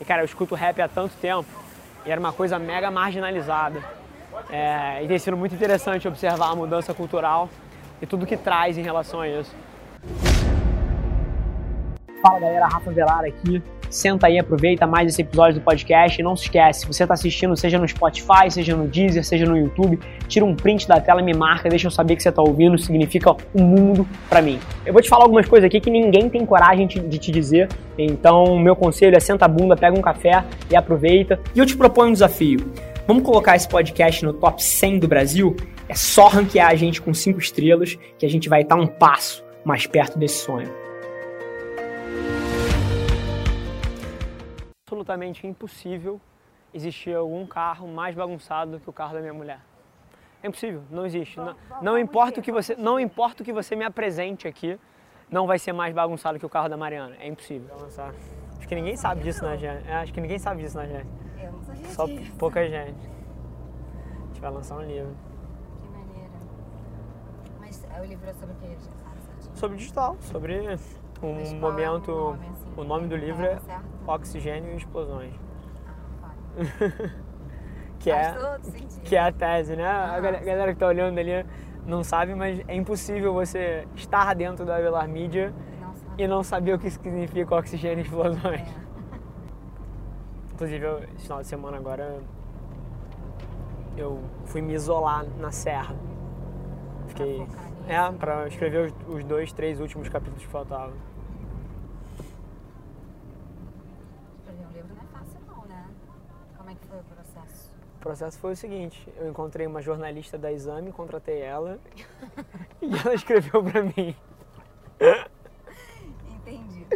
E cara, eu escuto rap há tanto tempo e era uma coisa mega marginalizada. É, e tem sido muito interessante observar a mudança cultural e tudo que traz em relação a isso. Fala galera, Rafa Velar aqui. Senta aí, aproveita mais esse episódio do podcast e não se esquece, você está assistindo, seja no Spotify, seja no Deezer, seja no YouTube, tira um print da tela, me marca, deixa eu saber que você está ouvindo, significa um mundo para mim. Eu vou te falar algumas coisas aqui que ninguém tem coragem de te dizer, então meu conselho é senta a bunda, pega um café e aproveita. E eu te proponho um desafio. Vamos colocar esse podcast no top 100 do Brasil? É só ranquear a gente com 5 estrelas que a gente vai estar um passo mais perto desse sonho. Absolutamente impossível existir algum carro mais bagunçado do que o carro da minha mulher. É impossível, não existe. Não, não importa o que você, não importa o que você me apresente aqui, não vai ser mais bagunçado que o carro da Mariana. É impossível. Acho que ninguém sabe disso na gente. É, acho que ninguém sabe disso na gente. Eu não sabia Só disso. pouca gente. A gente vai lançar um livro. Que maneira. Mas é, o livro é sobre o que? Sobre digital, sobre um Mas é o momento. nome, assim? o nome do livro É, certo. Oxigênio e Explosões. Que é, que é a tese, né? A galera, que tá olhando ali não sabe, mas é impossível você estar dentro da Avelar Media Não e não saber o que significa oxigênio e explosões. É. Inclusive, eu, esse final de semana agora eu fui me isolar na serra. Fiquei. É, pra escrever os, os dois, três últimos capítulos que faltavam. Escrever um livro não é fácil não, né? Como é que foi o processo? O processo foi o seguinte: eu encontrei uma jornalista da Exame, contratei ela e ela escreveu pra mim. Entendi.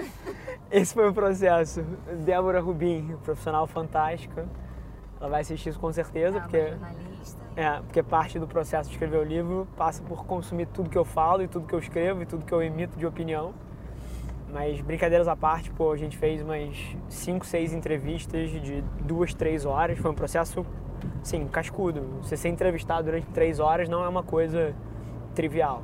Esse foi o processo. Débora Rubim, profissional fantástica. Ela vai assistir isso com certeza, É porque, jornalista. É, porque parte do processo de escrever o livro passa por consumir tudo que eu falo e tudo que eu escrevo e tudo que eu emito de opinião. Mas brincadeiras à parte, pô, a gente fez umas 5, 6 entrevistas de duas, três horas. Foi um processo, sim, cascudo. Você ser entrevistado durante três horas não é uma coisa trivial.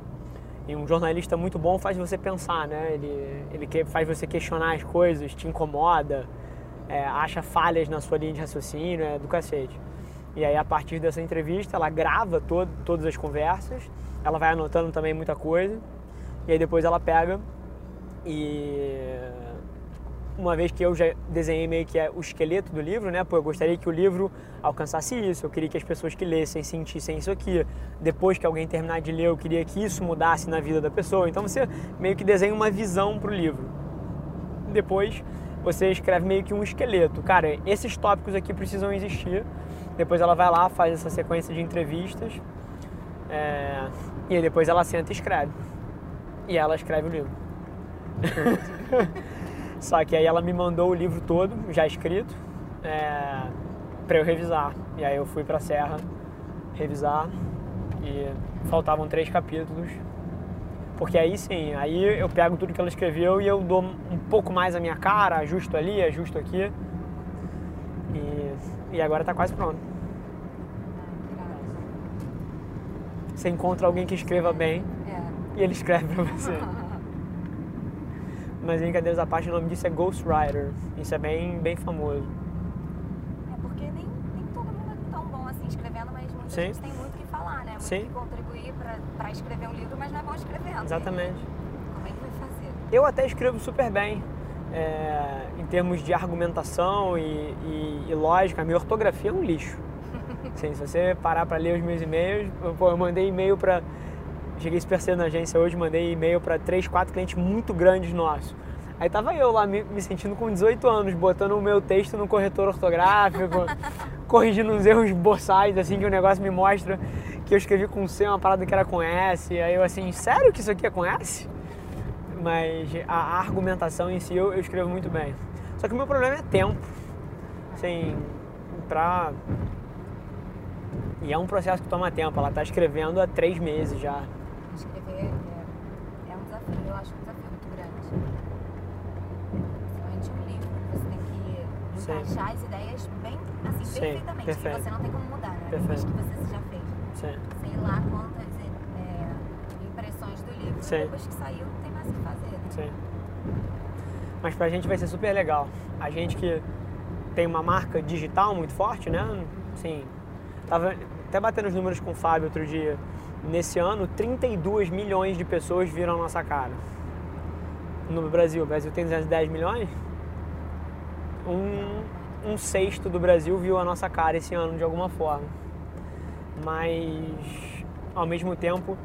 E um jornalista muito bom faz você pensar, né? Ele, ele faz você questionar as coisas, te incomoda, é, acha falhas na sua linha de raciocínio, é do cacete. E aí, a partir dessa entrevista, ela grava todo, todas as conversas, ela vai anotando também muita coisa, e aí depois ela pega e uma vez que eu já desenhei meio que é o esqueleto do livro, né? Pô, eu gostaria que o livro alcançasse isso, eu queria que as pessoas que lessem sentissem isso aqui. Depois que alguém terminar de ler, eu queria que isso mudasse na vida da pessoa. Então você meio que desenha uma visão pro livro. Depois você escreve meio que um esqueleto. Cara, esses tópicos aqui precisam existir. Depois ela vai lá, faz essa sequência de entrevistas. é, E aí depois ela senta e escreve. E ela escreve o livro. Só que aí ela me mandou o livro todo, já escrito, é, para eu revisar. E aí eu fui pra Serra revisar e faltavam três capítulos. Porque aí sim, aí eu pego tudo que ela escreveu e eu dou um pouco mais a minha cara, ajusto ali, ajusto aqui. E, agora tá quase pronto. Você encontra alguém que escreva bem É. e ele escreve pra você. Mas brincadeiras à parte, o nome disso é Ghostwriter. Isso é bem, bem famoso. É porque nem, nem todo mundo é tão bom assim escrevendo, mas muita Sim. gente tem muito o que falar, né? Muito Sim. que contribuir pra, pra escrever um livro, mas não é bom escrevendo. Exatamente. Como é que vai fazer? Eu até escrevo super bem. É, em termos de argumentação e, e- e lógica, a minha ortografia é um lixo. Assim, se você parar para ler os meus e-mails, eu, pô, eu mandei e-mail para. Cheguei cedo na agência hoje, mandei e-mail para três, quatro clientes muito grandes nossos. Aí tava eu lá me, me sentindo com 18 anos, botando o meu texto no corretor ortográfico, corrigindo uns erros boçais, assim, que o negócio me mostra que eu escrevi com C uma parada que era com S. Aí eu assim, sério que isso aqui é com S? Mas a argumentação em si eu, eu escrevo muito bem. Só que o meu problema é tempo. Assim, pra. E é um processo que toma tempo. Ela tá escrevendo há três meses já. Escrever é, é um desafio, eu acho um desafio muito grande. Principalmente um livro, você tem que Sim. encaixar as ideias bem, assim, Sim, perfeitamente, perfeito. que você não tem como mudar, né? Perfeito. Que você já fez. Sim. Sei lá quantas é, impressões do livro, Sim. depois que saiu não tem mais o que fazer, né? Sim. Mas pra gente vai ser super legal. A gente que tem uma marca digital muito forte, né? Sim. Tava até batendo os números com o Fábio outro dia. Nesse ano, 32 milhões de pessoas viram a nossa cara. No Brasil. O Brasil tem 210 milhões. Um, um sexto do Brasil viu a nossa cara esse ano de alguma forma. Mas, ao mesmo tempo,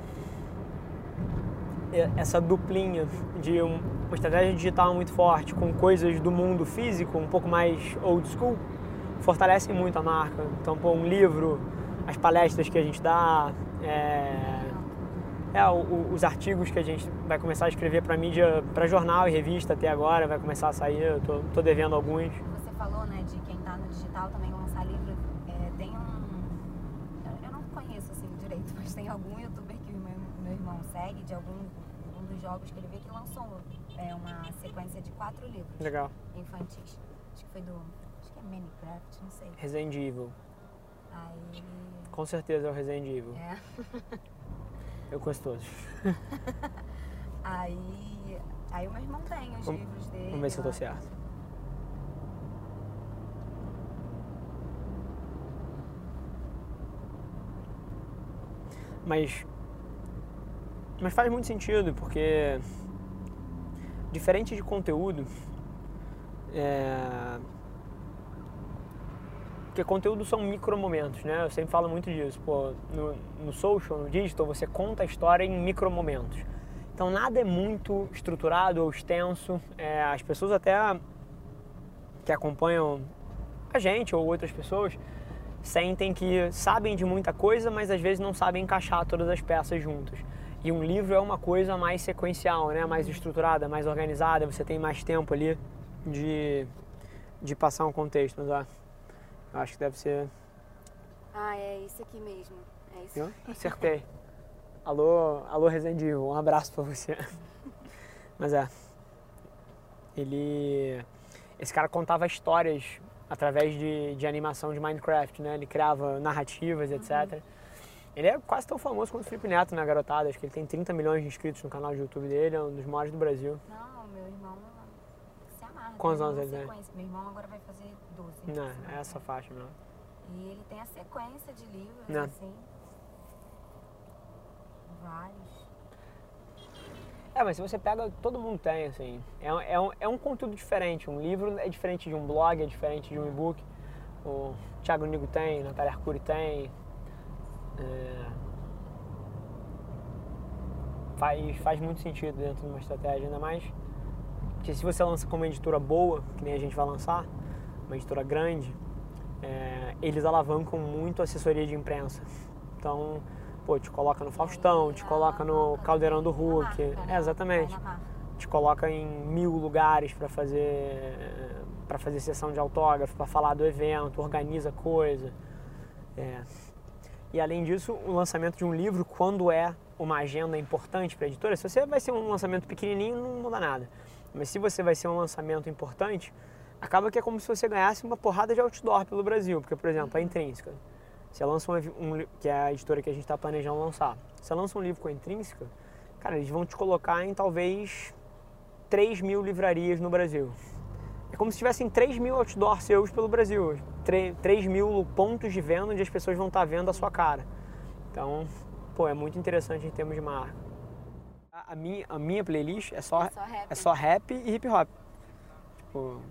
essa duplinha de uma estratégia digital muito forte com coisas do mundo físico, um pouco mais old school, fortalece muito a marca. Então, pô, um livro, as palestras que a gente dá, é, é os artigos que a gente vai começar a escrever para mídia, para jornal e revista até agora, vai começar a sair, eu tô, tô devendo alguns. Você falou, né, de quem está no digital também lançar livro. É, tem um. Eu não conheço assim direito, mas tem algum youtuber que o meu, meu irmão segue de algum um jogos que ele vê que lançou é, uma sequência de quatro livros. Legal. Infantis. Acho que foi do. Acho que é Minecraft, não sei. Resident Evil. Aí. Com certeza é o Resident Evil. É. Eu conheço todos. aí. Aí o meu irmão tem os Vamos- livros dele. Vamos ver se eu tô certo. Mas. Mas faz muito sentido, porque. Diferente de conteúdo. É, porque conteúdo são micromomentos, né? Eu sempre falo muito disso. Pô, no, no social, no digital, você conta a história em micromomentos. Então nada é muito estruturado ou extenso. É, as pessoas até que acompanham a gente ou outras pessoas sentem que sabem de muita coisa, mas às vezes não sabem encaixar todas as peças juntas. E um livro é uma coisa mais sequencial, né? mais estruturada, mais organizada, você tem mais tempo ali de, de passar um contexto. Mas ó, eu acho que deve ser. Ah, é isso aqui mesmo. É isso. Viu? Acertei. Alô, alô Resident Evil, um abraço pra você. Mas é. Ele. Esse cara contava histórias através de, de animação de Minecraft, né? Ele criava narrativas, etc. Ele é quase tão famoso quanto o Felipe Neto na garotada. Acho que ele tem 30 milhões de inscritos no canal de YouTube dele, é um dos maiores do Brasil. Não, meu irmão se amarra. Quantos anos ele tem? Meu irmão agora vai fazer 12. Não, é essa faixa mesmo. E ele tem a sequência de livros, Não. assim. Vários. É, mas se você pega, todo mundo tem, assim. É, um- é, um, é um conteúdo diferente. Um livro é diferente de um blog, é diferente de um e-book. O Thiago Nigo tem, Natália Arcuri tem. É, faz, faz muito sentido dentro de uma estratégia, ainda mais que se você lança com uma editora boa, que nem a gente vai lançar, uma editora grande, é, eles alavancam muito a assessoria de imprensa. Então, pô, te coloca no Faustão, te coloca no Caldeirão do Hulk. É, exatamente te coloca em mil lugares para fazer para fazer sessão de autógrafo, para falar do evento, organiza coisa. É. E além disso, o lançamento de um livro, quando é uma agenda importante para a editora, se você vai ser um lançamento pequenininho, não muda nada. Mas se você vai ser um lançamento importante, acaba que é como se você ganhasse uma porrada de outdoor pelo Brasil. Porque, por exemplo, a Intrínseca. Você lança um, um que é a editora que a gente está planejando lançar. Você lança um livro com a Intrínseca, cara, eles vão te colocar em talvez 3 mil livrarias no Brasil. É como se tivessem 3 mil outdoors seus pelo Brasil. 3, 3 mil pontos de venda onde as pessoas vão estar vendo a sua cara. Então, pô, é muito interessante em termos de marca. A, a minha, a minha playlist é só, É só rap. é só rap e hip hop. Tipo,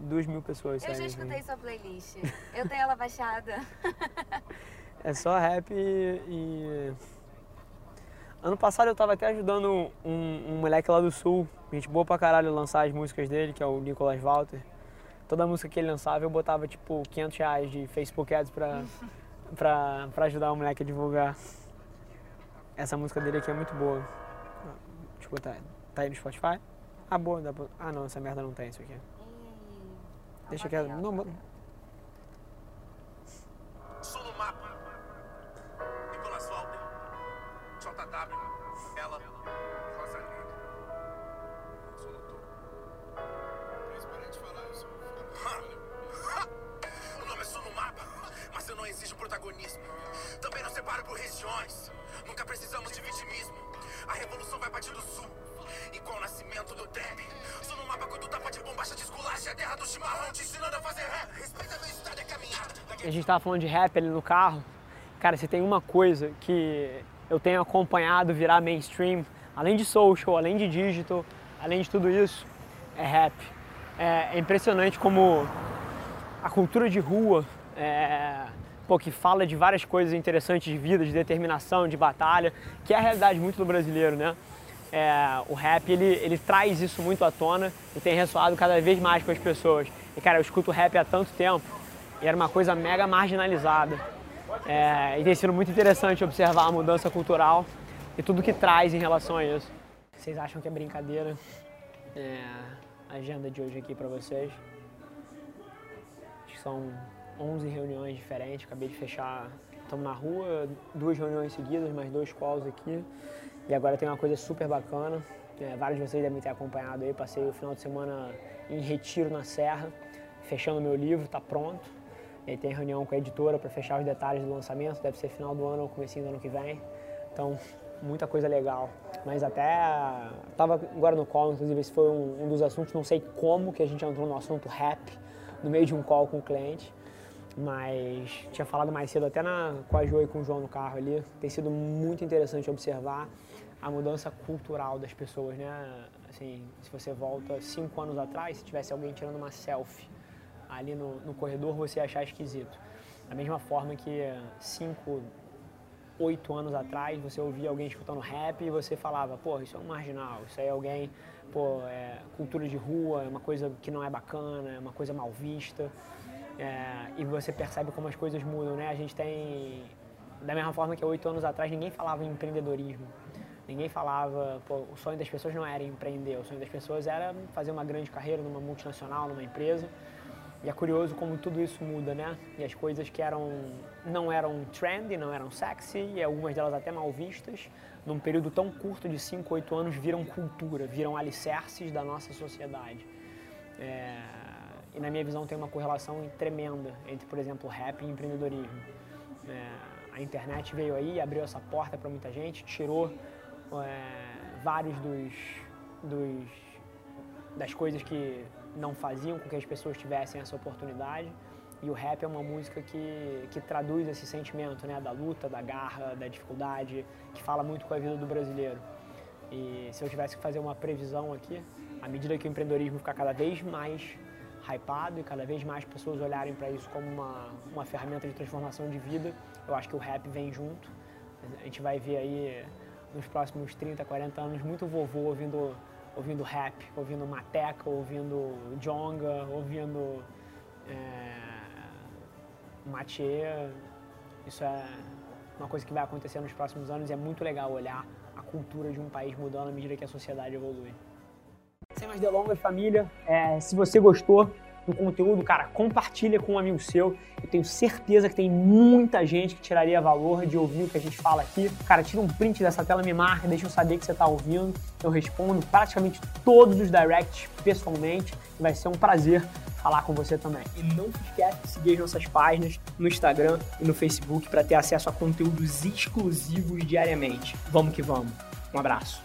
2 mil pessoas Eu já escutei sua playlist. Eu tenho ela baixada. É só rap e, e- Ano passado eu tava até ajudando um, um moleque lá do sul, gente boa pra caralho, a lançar as músicas dele, que é o Nicolas Walter. Toda música que ele lançava eu botava tipo 500 reais de Facebook Ads pra, pra, pra ajudar o moleque a divulgar. Essa música dele aqui é muito boa. Deixa eu botar. Tá aí no Spotify? Ah, boa. Dá pra... Ah, não, essa merda não tem isso aqui. Deixa Ela quieto. Não, Separo por regiões. Nunca precisamos de vitimismo. A revolução vai partir do sul. Qual o nascimento do trap. Sou no mapa com tapa de bombacha de esculacha, a terra do chimarrão te ensinando a fazer rap. Respeita meu estado e caminhada. A gente tava falando de rap ali no carro. Cara, se tem uma coisa que eu tenho acompanhado virar mainstream, além de social, além de digital, além de tudo isso, é rap. É, é impressionante como a cultura de rua, é, pô, que fala de várias coisas interessantes de vida, de determinação, de batalha, que é a realidade muito do brasileiro, né? É, o rap ele, ele traz isso muito à tona e tem ressoado cada vez mais com as pessoas. E cara, eu escuto rap há tanto tempo e era uma coisa mega marginalizada. É, e tem sido muito interessante observar a mudança cultural e tudo que traz em relação a isso. Vocês acham que é brincadeira? É, a agenda de hoje aqui para vocês. Acho que são 11 reuniões diferentes, acabei de fechar. Estamos na rua, duas reuniões seguidas, mais dois calls aqui. E agora tem uma coisa super bacana. É, vários de vocês devem ter acompanhado aí. Passei o final de semana em retiro na Serra, fechando meu livro, está pronto. E tem reunião com a editora para fechar os detalhes do lançamento, deve ser final do ano ou começo do ano que vem. Então, muita coisa legal. Mas até estava agora no call, inclusive esse foi um, um, dos assuntos, não sei como que a gente entrou no assunto rap no meio de um call com o cliente. Mas tinha falado mais cedo até na, com a Jo e com o João no carro ali. Tem sido muito interessante observar a mudança cultural das pessoas, né? Assim, se você volta cinco anos atrás, se tivesse alguém tirando uma selfie ali no, no corredor você achar esquisito. Da mesma forma que cinco, oito anos atrás você ouvia alguém escutando rap e você falava, pô, isso é um marginal, isso aí é alguém, pô, é cultura de rua, é uma coisa que não é bacana, é uma coisa mal vista. É, e você percebe como as coisas mudam, né? A gente tem, da mesma forma que oito anos atrás ninguém falava em empreendedorismo. Ninguém falava, pô, o sonho das pessoas não era empreender, o sonho das pessoas era fazer uma grande carreira numa multinacional, numa empresa. E é curioso como tudo isso muda, né? E as coisas que eram não eram trendy, não eram sexy, e algumas delas até mal vistas, num período tão curto de 5, 8 anos, viram cultura, viram alicerces da nossa sociedade. É... E na minha visão tem uma correlação tremenda entre, por exemplo, rap e empreendedorismo. É... A internet veio aí, abriu essa porta para muita gente, tirou é... vários dos, dos das coisas que não faziam com que as pessoas tivessem essa oportunidade. E o rap é uma música que, que traduz esse sentimento né, da luta, da garra, da dificuldade, que fala muito com a vida do brasileiro. E se eu tivesse que fazer uma previsão aqui, à medida que o empreendedorismo ficar cada vez mais hypado e cada vez mais pessoas olharem para isso como uma, uma ferramenta de transformação de vida, eu acho que o rap vem junto. A gente vai ver aí nos próximos 30, 40 anos muito vovô ouvindo ouvindo rap, ouvindo Mateca, ouvindo Jonga, ouvindo é. Isso é uma coisa que vai acontecer nos próximos anos e é muito legal olhar a cultura de um país mudando à medida que a sociedade evolui. Sem mais delongas, família, é, se você gostou, do conteúdo, cara, compartilha com um amigo seu. Eu tenho certeza que tem muita gente que tiraria valor de ouvir o que a gente fala aqui. Cara, tira um print dessa tela, me marca, deixa eu saber que você está ouvindo. Eu respondo praticamente todos os directs pessoalmente. Vai ser um prazer falar com você também. E não se esquece de seguir as nossas páginas no Instagram e no Facebook para ter acesso a conteúdos exclusivos diariamente. Vamos que vamos. Um abraço.